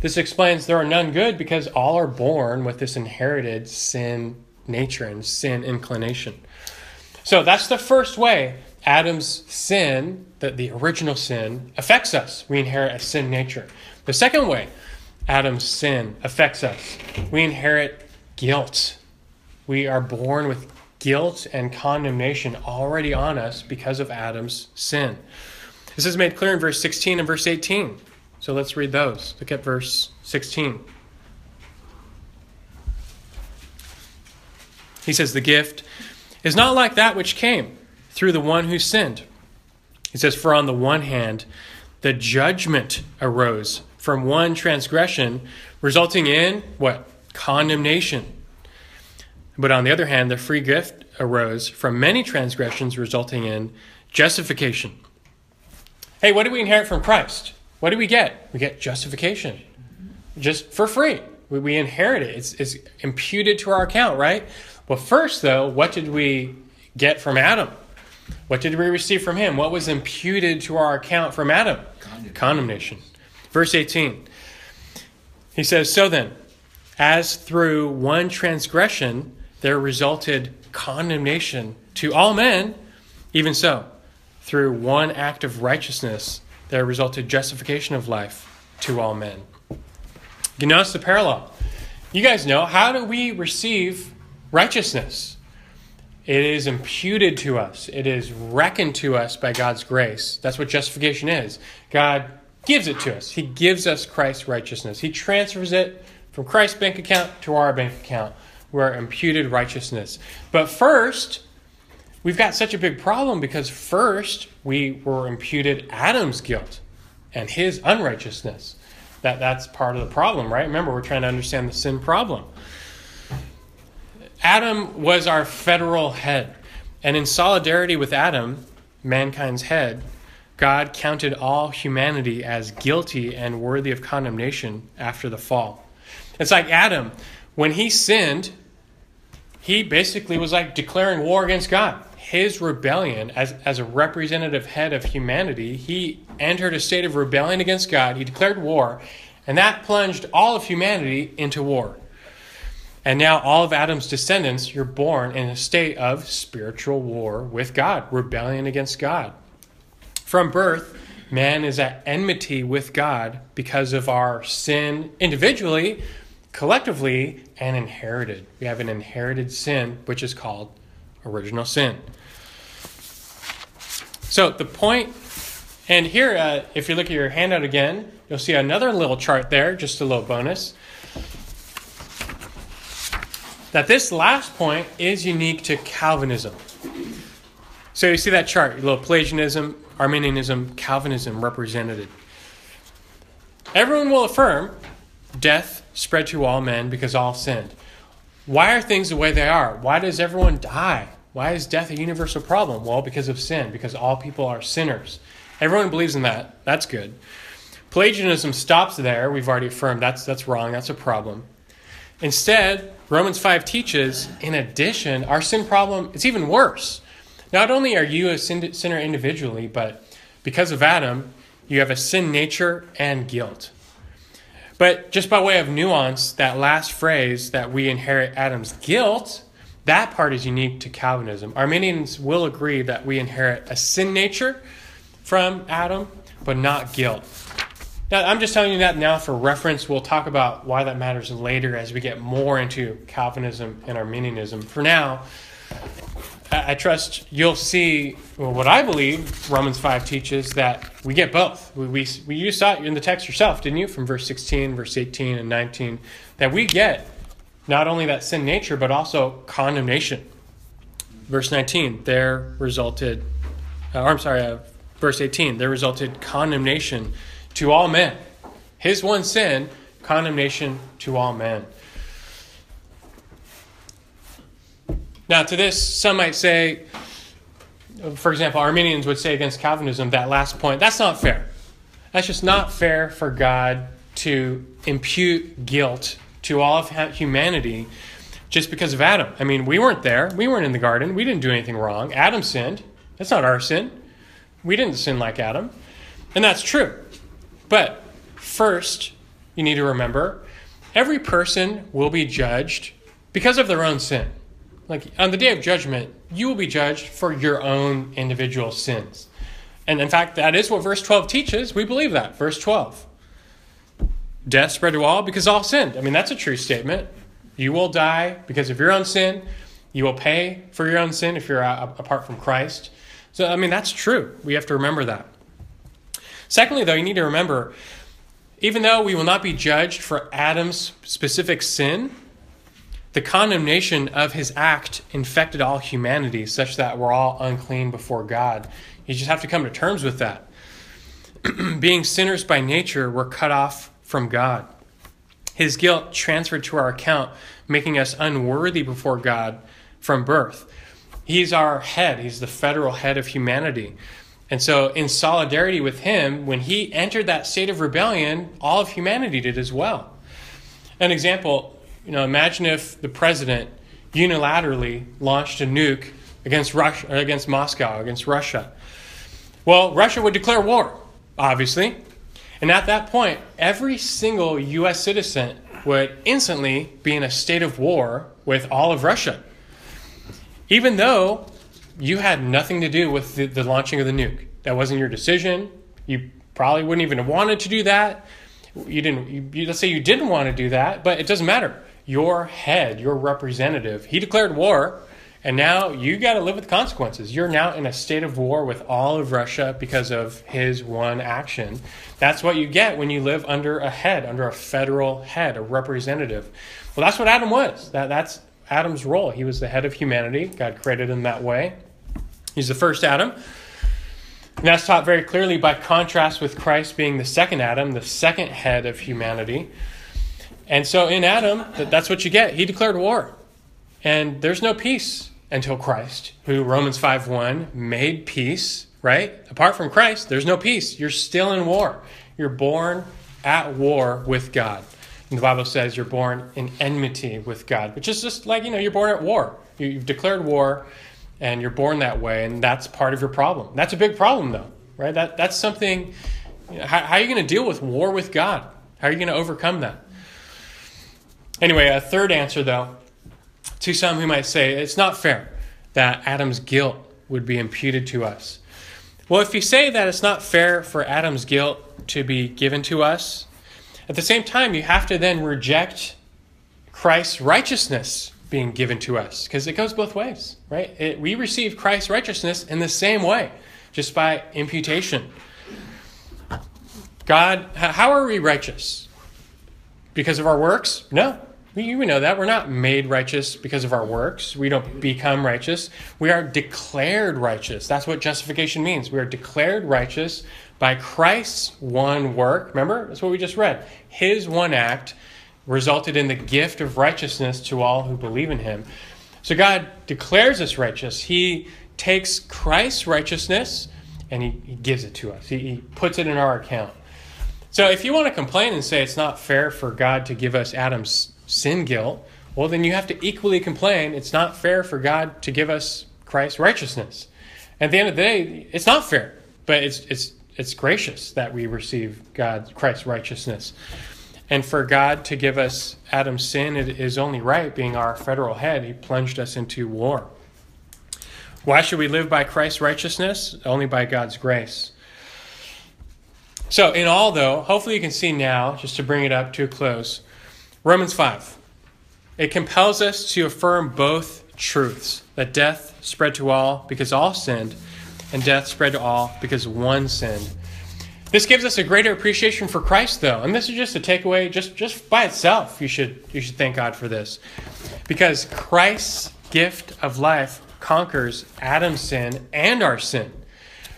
This explains there are none good because all are born with this inherited sin nature and sin inclination. So that's the first way Adam's sin, the, the original sin, affects us. We inherit a sin nature. The second way Adam's sin affects us, we inherit guilt. We are born with guilt and condemnation already on us because of Adam's sin. This is made clear in verse 16 and verse 18. So let's read those. Look at verse 16. He says, The gift is not like that which came through the one who sinned. He says, For on the one hand, the judgment arose from one transgression, resulting in what? Condemnation. But on the other hand, the free gift arose from many transgressions, resulting in justification. Hey, what do we inherit from Christ? What do we get? We get justification just for free. We, we inherit it, it's, it's imputed to our account, right? Well, first, though, what did we get from Adam? What did we receive from him? What was imputed to our account from Adam? Condemnation. Condemnation. Verse 18. He says, So then, as through one transgression there resulted condemnation to all men, even so, through one act of righteousness there resulted justification of life to all men. You notice the parallel. You guys know how do we receive righteousness? It is imputed to us, it is reckoned to us by God's grace. That's what justification is. God gives it to us, He gives us Christ's righteousness. He transfers it from Christ's bank account to our bank account. We're imputed righteousness. But first, we've got such a big problem because first we were imputed Adam's guilt and his unrighteousness. That, that's part of the problem, right? Remember, we're trying to understand the sin problem. Adam was our federal head. And in solidarity with Adam, mankind's head, God counted all humanity as guilty and worthy of condemnation after the fall. It's like Adam, when he sinned, he basically was like declaring war against God. His rebellion, as, as a representative head of humanity, he entered a state of rebellion against God. He declared war, and that plunged all of humanity into war. And now, all of Adam's descendants, you're born in a state of spiritual war with God, rebellion against God. From birth, man is at enmity with God because of our sin individually, collectively, and inherited. We have an inherited sin, which is called original sin. So, the point, and here, uh, if you look at your handout again, you'll see another little chart there, just a little bonus that this last point is unique to Calvinism. So you see that chart, little Pelagianism, Arminianism, Calvinism represented. Everyone will affirm death spread to all men because all sinned. Why are things the way they are? Why does everyone die? Why is death a universal problem? Well, because of sin, because all people are sinners. Everyone believes in that. That's good. Pelagianism stops there. We've already affirmed that's that's wrong. That's a problem. Instead, Romans 5 teaches, in addition, our sin problem is even worse. Not only are you a sinner individually, but because of Adam, you have a sin nature and guilt. But just by way of nuance, that last phrase that we inherit Adam's guilt, that part is unique to Calvinism. Arminians will agree that we inherit a sin nature from Adam, but not guilt. Now, I'm just telling you that now for reference. We'll talk about why that matters later as we get more into Calvinism and Arminianism. For now, I, I trust you'll see well, what I believe Romans 5 teaches that we get both. We, we, we, you saw it in the text yourself, didn't you? From verse 16, verse 18, and 19, that we get not only that sin nature, but also condemnation. Verse 19, there resulted, uh, or I'm sorry, uh, verse 18, there resulted condemnation to all men. His one sin, condemnation to all men. Now, to this, some might say, for example, Arminians would say against Calvinism, that last point, that's not fair. That's just not fair for God to impute guilt to all of humanity just because of Adam. I mean, we weren't there. We weren't in the garden. We didn't do anything wrong. Adam sinned. That's not our sin. We didn't sin like Adam. And that's true. But first, you need to remember every person will be judged because of their own sin. Like on the day of judgment, you will be judged for your own individual sins. And in fact, that is what verse 12 teaches. We believe that. Verse 12. Death spread to all because all sinned. I mean, that's a true statement. You will die because of your own sin. You will pay for your own sin if you're apart from Christ. So, I mean, that's true. We have to remember that. Secondly, though, you need to remember even though we will not be judged for Adam's specific sin, the condemnation of his act infected all humanity such that we're all unclean before God. You just have to come to terms with that. Being sinners by nature, we're cut off from God. His guilt transferred to our account, making us unworthy before God from birth. He's our head, he's the federal head of humanity. And so, in solidarity with him, when he entered that state of rebellion, all of humanity did as well. An example you know, imagine if the president unilaterally launched a nuke against Russia, against Moscow, against Russia. Well, Russia would declare war, obviously. And at that point, every single US citizen would instantly be in a state of war with all of Russia. Even though you had nothing to do with the, the launching of the nuke. That wasn't your decision. You probably wouldn't even have wanted to do that. You didn't you, you, let's say you didn't want to do that, but it doesn't matter your head, your representative, he declared war, and now you got to live with the consequences. You're now in a state of war with all of Russia because of his one action. That's what you get when you live under a head, under a federal head, a representative. Well, that's what Adam was. That, that's Adam's role. He was the head of humanity. God created him that way. He's the first Adam. And that's taught very clearly by contrast with Christ being the second Adam, the second head of humanity. And so in Adam, that's what you get. He declared war. And there's no peace until Christ, who Romans 5:1 made peace, right? Apart from Christ, there's no peace. You're still in war. You're born at war with God. And the Bible says you're born in enmity with God, which is just like, you know, you're born at war. You've declared war and you're born that way, and that's part of your problem. That's a big problem, though, right? That, that's something, you know, how, how are you going to deal with war with God? How are you going to overcome that? Anyway, a third answer, though, to some who might say it's not fair that Adam's guilt would be imputed to us. Well, if you say that it's not fair for Adam's guilt to be given to us, at the same time, you have to then reject Christ's righteousness being given to us because it goes both ways, right? It, we receive Christ's righteousness in the same way, just by imputation. God, how are we righteous? Because of our works? No. We, we know that. We're not made righteous because of our works. We don't become righteous. We are declared righteous. That's what justification means. We are declared righteous by Christ's one work. Remember? That's what we just read. His one act resulted in the gift of righteousness to all who believe in him. So God declares us righteous. He takes Christ's righteousness and he, he gives it to us, he, he puts it in our account. So if you want to complain and say it's not fair for God to give us Adam's sin guilt, well, then you have to equally complain it's not fair for God to give us Christ's righteousness. At the end of the day, it's not fair, but it's, it's, it's gracious that we receive God's Christ's righteousness. And for God to give us Adam's sin, it is only right, being our federal head, he plunged us into war. Why should we live by Christ's righteousness? Only by God's grace. So, in all, though, hopefully you can see now, just to bring it up to a close, Romans 5. It compels us to affirm both truths that death spread to all because all sinned, and death spread to all because one sinned. This gives us a greater appreciation for Christ, though, and this is just a takeaway. Just just by itself, you should you should thank God for this, because Christ's gift of life conquers Adam's sin and our sin.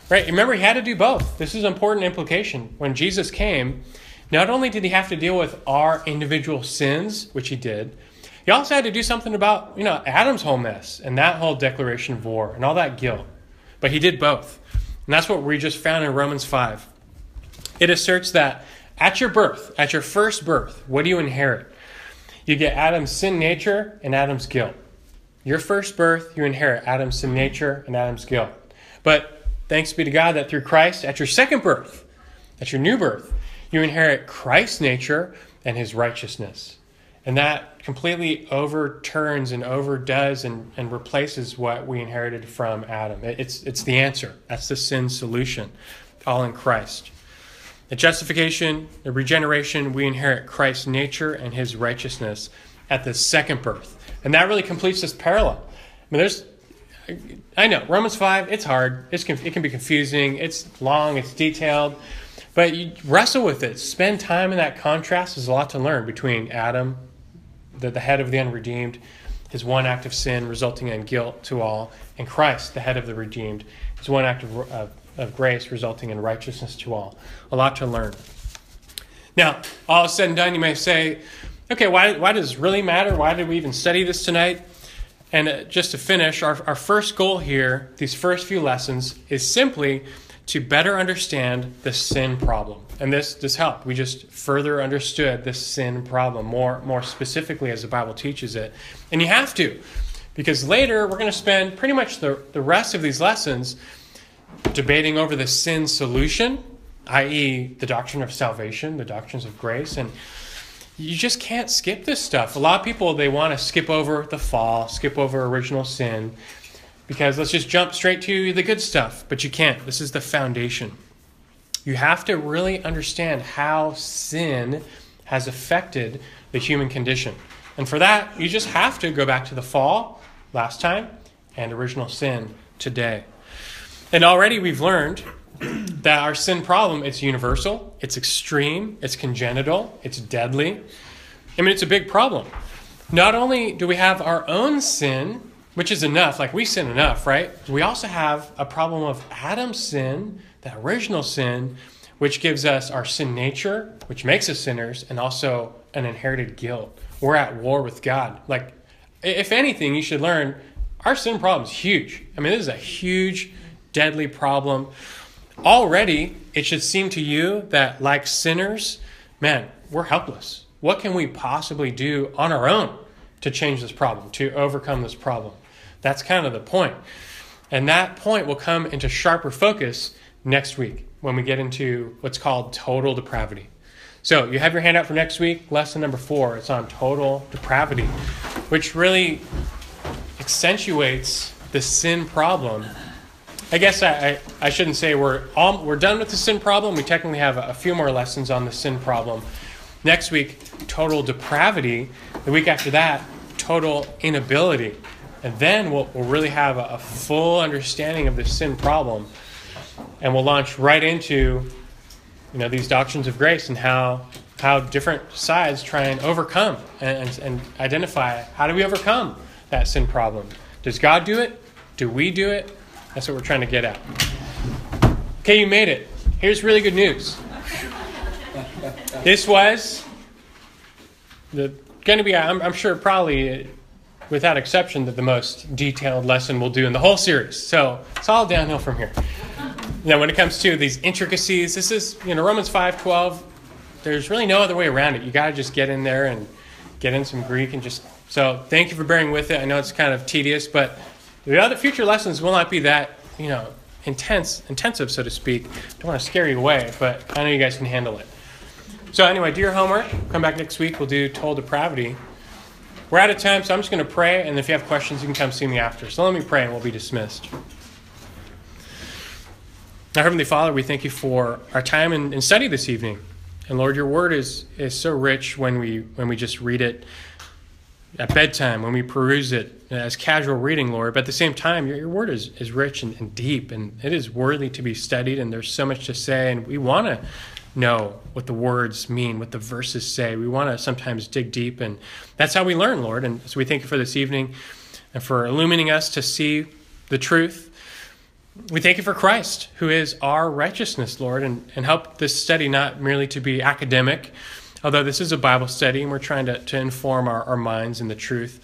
Right? Remember, he had to do both. This is an important implication. When Jesus came, not only did he have to deal with our individual sins, which he did, he also had to do something about, you know, Adam's whole mess and that whole declaration of war and all that guilt. But he did both. And that's what we just found in Romans 5. It asserts that at your birth, at your first birth, what do you inherit? You get Adam's sin nature and Adam's guilt. Your first birth, you inherit Adam's sin nature and Adam's guilt. But Thanks be to God that through Christ, at your second birth, at your new birth, you inherit Christ's nature and his righteousness. And that completely overturns and overdoes and, and replaces what we inherited from Adam. It's, it's the answer. That's the sin solution, all in Christ. The justification, the regeneration, we inherit Christ's nature and his righteousness at the second birth. And that really completes this parallel. I mean, there's I know Romans five. It's hard. It's it can be confusing. It's long. It's detailed, but you wrestle with it. Spend time in that contrast. There's a lot to learn between Adam, the, the head of the unredeemed, his one act of sin resulting in guilt to all, and Christ, the head of the redeemed, his one act of, of, of grace resulting in righteousness to all. A lot to learn. Now, all said and done, you may say, okay, why, why does this really matter? Why did we even study this tonight? And uh, just to finish, our, our first goal here, these first few lessons, is simply to better understand the sin problem. And this, this helped. We just further understood the sin problem more, more specifically as the Bible teaches it. And you have to, because later we're going to spend pretty much the, the rest of these lessons debating over the sin solution, i.e., the doctrine of salvation, the doctrines of grace. And you just can't skip this stuff. A lot of people they want to skip over the fall, skip over original sin because let's just jump straight to the good stuff, but you can't. This is the foundation. You have to really understand how sin has affected the human condition. And for that, you just have to go back to the fall last time and original sin today. And already we've learned that our sin problem it's universal, it's extreme, it's congenital, it's deadly. I mean, it's a big problem. Not only do we have our own sin, which is enough, like we sin enough, right? We also have a problem of Adam's sin, the original sin, which gives us our sin nature, which makes us sinners, and also an inherited guilt. We're at war with God. Like, if anything, you should learn our sin problem is huge. I mean, this is a huge, deadly problem already it should seem to you that, like sinners, man, we're helpless. What can we possibly do on our own to change this problem, to overcome this problem? That's kind of the point. And that point will come into sharper focus next week when we get into what's called total depravity. So you have your handout for next week, lesson number four. It's on total depravity, which really accentuates the sin problem I guess I, I, I, shouldn't say we're all, we're done with the sin problem. We technically have a, a, few more lessons on the sin problem. Next week, total depravity. The week after that, total inability. And then we'll, we'll really have a, a full understanding of the sin problem. And we'll launch right into you know, these doctrines of grace and how, how different sides try and overcome and, and, and identify how do we overcome that sin problem. Does God do it? Do we do it? That's what we're trying to get at. Okay, you made it. Here's really good news. This was the going to be, I'm, I'm sure, probably uh, without exception, that the most detailed lesson we'll do in the whole series. So it's all downhill from here. Now, when it comes to these intricacies, this is you know Romans five twelve. There's really no other way around it. You got to just get in there and get in some Greek and just. So thank you for bearing with it. I know it's kind of tedious, but the other future lessons will not be that, you know, intense, intensive, so to speak. Don't want to scare you away, but I know you guys can handle it. So anyway, do your homework. Come back next week. We'll do total depravity. We're out of time, so I'm just going to pray, and if you have questions, you can come see me after. So let me pray, and we'll be dismissed. Now, Heavenly Father, we thank you for our time and, and study this evening. And Lord, your word is, is so rich when we when we just read it at bedtime when we peruse it as casual reading, Lord. But at the same time, your, your word is, is rich and, and deep, and it is worthy to be studied, and there's so much to say, and we want to know what the words mean, what the verses say. We want to sometimes dig deep, and that's how we learn, Lord. And so we thank you for this evening and for illumining us to see the truth. We thank you for Christ, who is our righteousness, Lord, and, and help this study not merely to be academic, although this is a Bible study and we're trying to, to inform our, our minds in the truth.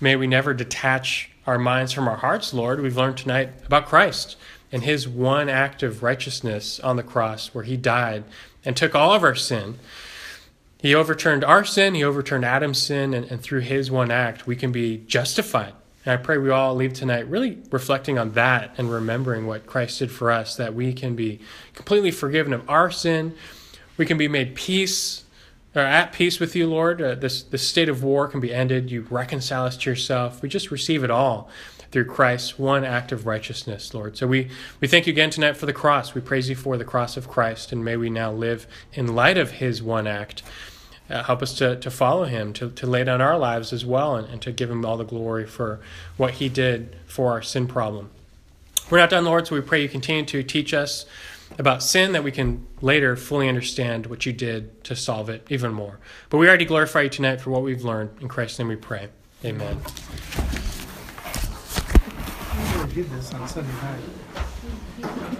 May we never detach our minds from our hearts, Lord. We've learned tonight about Christ and his one act of righteousness on the cross where he died and took all of our sin. He overturned our sin, he overturned Adam's sin, and, and through his one act, we can be justified. And I pray we all leave tonight really reflecting on that and remembering what Christ did for us, that we can be completely forgiven of our sin. We can be made peace or at peace with you, Lord. Uh, this, this state of war can be ended. You reconcile us to yourself. We just receive it all through Christ's one act of righteousness, Lord. So we, we thank you again tonight for the cross. We praise you for the cross of Christ, and may we now live in light of his one act. Uh, help us to, to follow him, to, to lay down our lives as well, and, and to give him all the glory for what he did for our sin problem. We're not done, Lord, so we pray you continue to teach us about sin that we can later fully understand what you did to solve it even more. But we already glorify you tonight for what we've learned. In Christ's name we pray. Amen. did this on Sunday night.